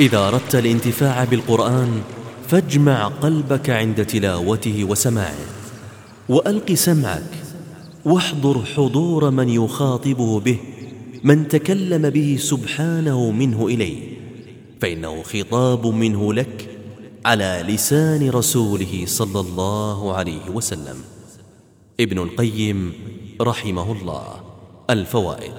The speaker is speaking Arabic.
إذا أردت الانتفاع بالقرآن فاجمع قلبك عند تلاوته وسماعه وألق سمعك واحضر حضور من يخاطبه به من تكلم به سبحانه منه إليه فإنه خطاب منه لك على لسان رسوله صلى الله عليه وسلم. ابن القيم رحمه الله الفوائد.